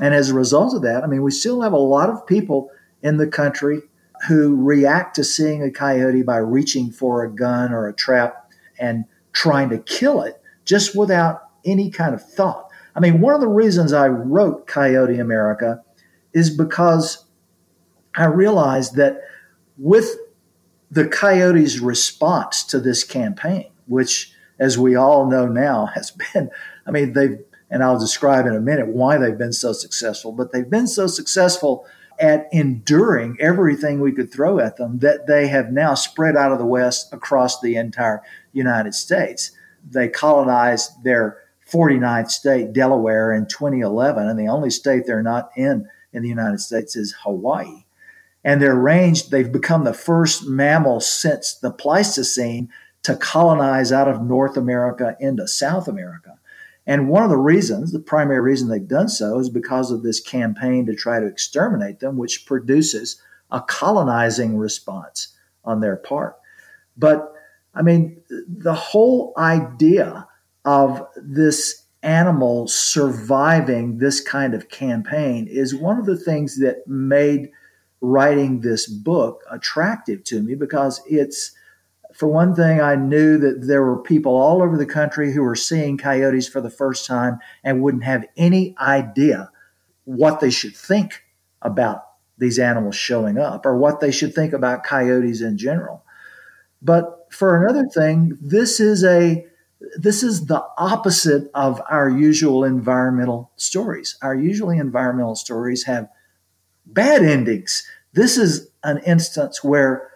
And as a result of that, I mean, we still have a lot of people in the country who react to seeing a coyote by reaching for a gun or a trap and trying to kill it just without any kind of thought. I mean, one of the reasons I wrote Coyote America is because I realized that with the coyotes' response to this campaign, which, as we all know now, has been, I mean, they've, and I'll describe in a minute why they've been so successful, but they've been so successful at enduring everything we could throw at them that they have now spread out of the West across the entire United States. They colonized their 49th state, Delaware, in 2011, and the only state they're not in in the United States is Hawaii. And their range, they've become the first mammal since the Pleistocene to colonize out of North America into South America. And one of the reasons, the primary reason they've done so, is because of this campaign to try to exterminate them, which produces a colonizing response on their part. But I mean, the whole idea of this animal surviving this kind of campaign is one of the things that made writing this book attractive to me because it's for one thing, I knew that there were people all over the country who were seeing coyotes for the first time and wouldn't have any idea what they should think about these animals showing up or what they should think about coyotes in general. But for another thing, this is a this is the opposite of our usual environmental stories. Our usually environmental stories have bad endings. This is an instance where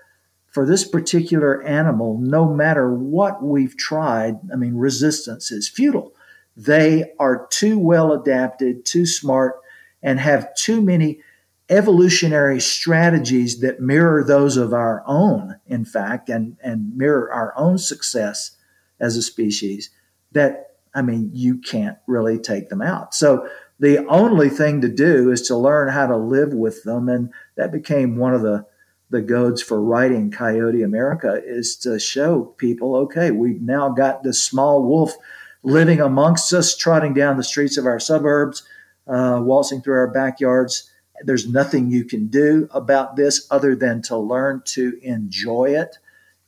for this particular animal, no matter what we've tried, I mean, resistance is futile. They are too well adapted, too smart, and have too many evolutionary strategies that mirror those of our own, in fact, and, and mirror our own success as a species that, I mean, you can't really take them out. So the only thing to do is to learn how to live with them. And that became one of the the goads for writing Coyote America is to show people, okay, we've now got this small wolf living amongst us, trotting down the streets of our suburbs, uh, waltzing through our backyards. There's nothing you can do about this other than to learn to enjoy it.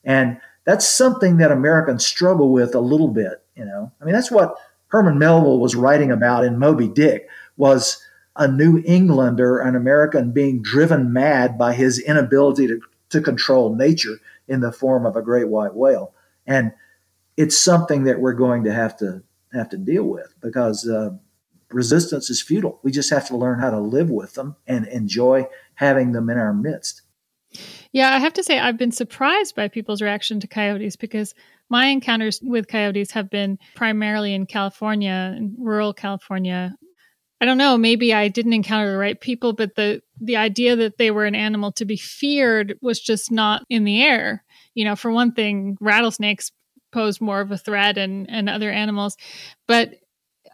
And that's something that Americans struggle with a little bit, you know. I mean, that's what Herman Melville was writing about in Moby Dick was a New Englander, an American, being driven mad by his inability to, to control nature in the form of a great white whale. And it's something that we're going to have to have to deal with because uh, resistance is futile. We just have to learn how to live with them and enjoy having them in our midst. Yeah, I have to say, I've been surprised by people's reaction to coyotes because my encounters with coyotes have been primarily in California, in rural California, I don't know, maybe I didn't encounter the right people, but the the idea that they were an animal to be feared was just not in the air. You know, for one thing, rattlesnakes pose more of a threat and and other animals, but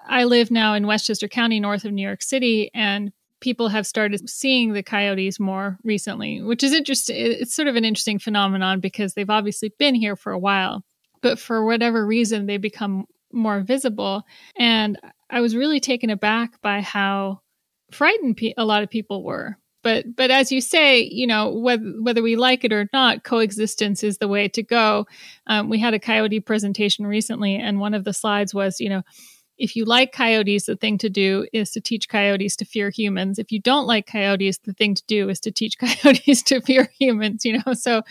I live now in Westchester County, north of New York City, and people have started seeing the coyotes more recently, which is interesting. It's sort of an interesting phenomenon because they've obviously been here for a while, but for whatever reason, they become more visible. And I was really taken aback by how frightened pe- a lot of people were. But but as you say, you know whether whether we like it or not, coexistence is the way to go. Um, we had a coyote presentation recently, and one of the slides was, you know, if you like coyotes, the thing to do is to teach coyotes to fear humans. If you don't like coyotes, the thing to do is to teach coyotes to fear humans, you know. So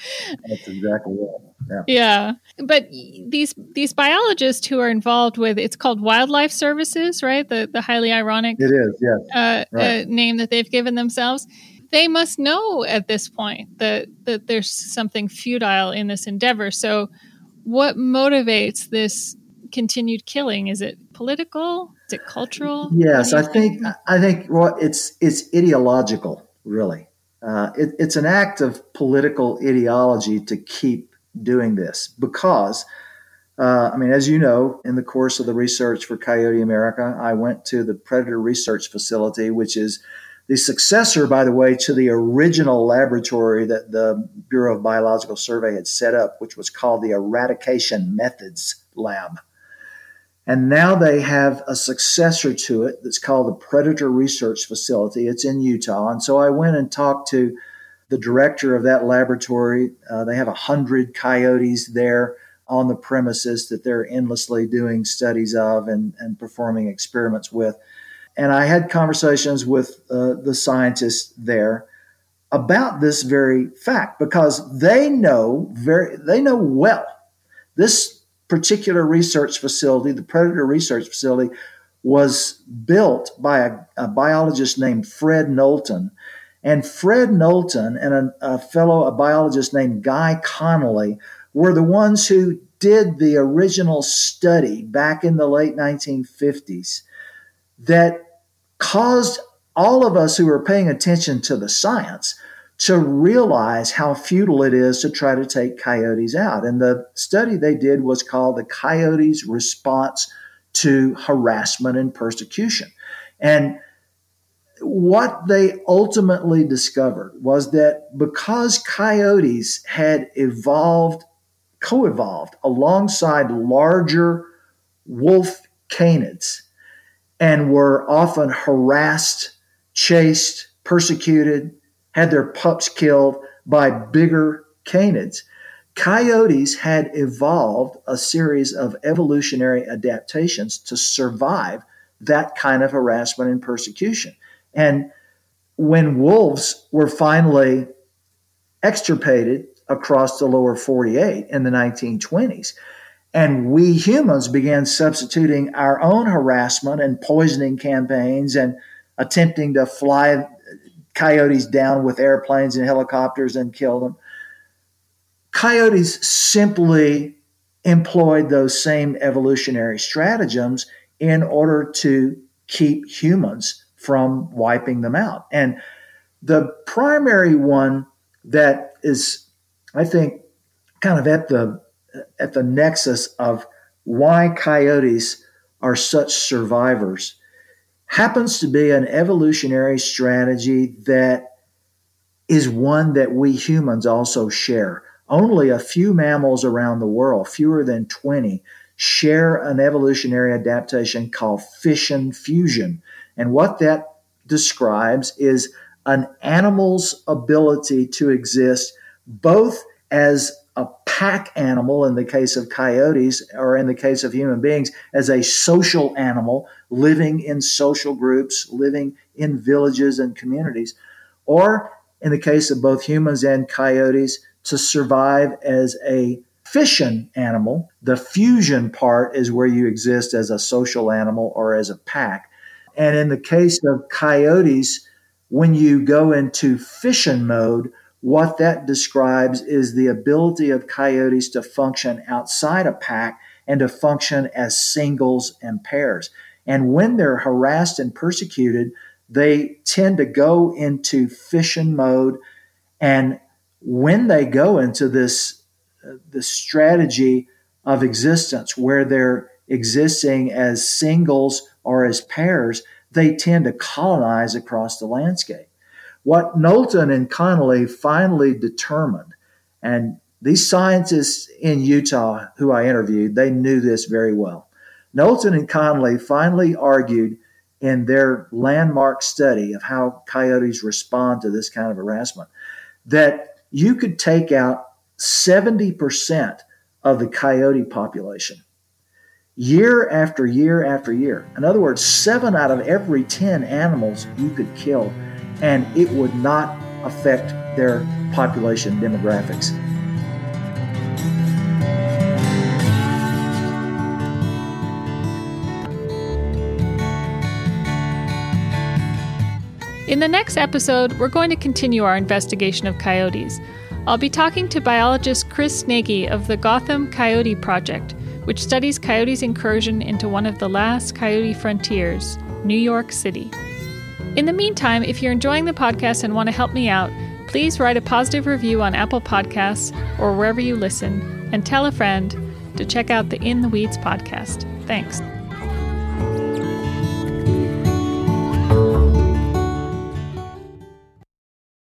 that's exactly it. Yeah. yeah. But these these biologists who are involved with it's called wildlife services, right? The the highly ironic It is, yes. Uh, right. uh, name that they've given themselves. They must know at this point that that there's something futile in this endeavor. So what motivates this continued killing? Is it political? Is it cultural? Yes, I think? think I think well, it's it's ideological, really. Uh, it, it's an act of political ideology to keep doing this because Uh, I mean, as you know, in the course of the research for Coyote America, I went to the Predator Research Facility, which is the successor, by the way, to the original laboratory that the Bureau of Biological Survey had set up, which was called the Eradication Methods Lab. And now they have a successor to it that's called the Predator Research Facility. It's in Utah. And so I went and talked to the director of that laboratory. Uh, they have a hundred coyotes there on the premises that they're endlessly doing studies of and, and performing experiments with. And I had conversations with uh, the scientists there about this very fact because they know very they know well this particular research facility, the Predator Research Facility, was built by a, a biologist named Fred Knowlton. And Fred Knowlton and a, a fellow, a biologist named Guy Connolly, were the ones who did the original study back in the late 1950s that caused all of us who were paying attention to the science to realize how futile it is to try to take coyotes out. And the study they did was called the Coyotes Response to Harassment and Persecution. And what they ultimately discovered was that because coyotes had evolved, co evolved alongside larger wolf canids and were often harassed, chased, persecuted, had their pups killed by bigger canids. Coyotes had evolved a series of evolutionary adaptations to survive that kind of harassment and persecution. And when wolves were finally extirpated across the lower 48 in the 1920s, and we humans began substituting our own harassment and poisoning campaigns and attempting to fly coyotes down with airplanes and helicopters and kill them. Coyotes simply employed those same evolutionary stratagems in order to keep humans from wiping them out. And the primary one that is, I think, kind of at the at the nexus of why coyotes are such survivors happens to be an evolutionary strategy that is one that we humans also share. Only a few mammals around the world, fewer than 20, share an evolutionary adaptation called fission fusion. And what that describes is an animal's ability to exist both as a pack animal in the case of coyotes, or in the case of human beings, as a social animal living in social groups, living in villages and communities, or in the case of both humans and coyotes, to survive as a fission animal. The fusion part is where you exist as a social animal or as a pack. And in the case of coyotes, when you go into fission mode, what that describes is the ability of coyotes to function outside a pack and to function as singles and pairs. And when they're harassed and persecuted, they tend to go into fission mode. And when they go into this, uh, the strategy of existence where they're existing as singles or as pairs, they tend to colonize across the landscape. What Knowlton and Connolly finally determined, and these scientists in Utah who I interviewed, they knew this very well. Knowlton and Connolly finally argued in their landmark study of how coyotes respond to this kind of harassment that you could take out 70% of the coyote population year after year after year. In other words, seven out of every 10 animals you could kill and it would not affect their population demographics. In the next episode, we're going to continue our investigation of coyotes. I'll be talking to biologist Chris Nagy of the Gotham Coyote Project, which studies coyotes' incursion into one of the last coyote frontiers, New York City. In the meantime, if you're enjoying the podcast and want to help me out, please write a positive review on Apple Podcasts or wherever you listen and tell a friend. to check out the In the Weeds podcast. Thanks.